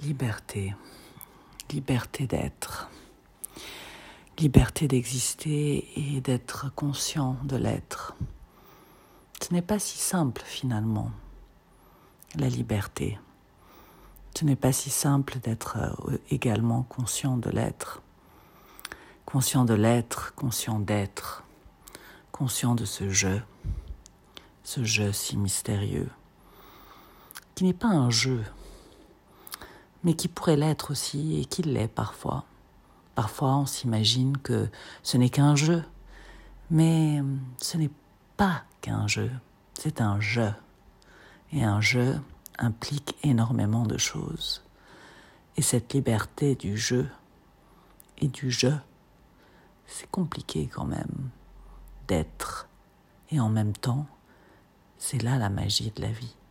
Liberté. Liberté d'être. Liberté d'exister et d'être conscient de l'être. Ce n'est pas si simple finalement, la liberté. Ce n'est pas si simple d'être euh, également conscient de l'être. Conscient de l'être, conscient d'être, conscient de ce jeu, ce jeu si mystérieux, qui n'est pas un jeu, mais qui pourrait l'être aussi et qui l'est parfois. Parfois, on s'imagine que ce n'est qu'un jeu, mais ce n'est pas qu'un jeu, c'est un jeu. Et un jeu implique énormément de choses. Et cette liberté du jeu et du jeu, c'est compliqué quand même d'être. Et en même temps, c'est là la magie de la vie. Je.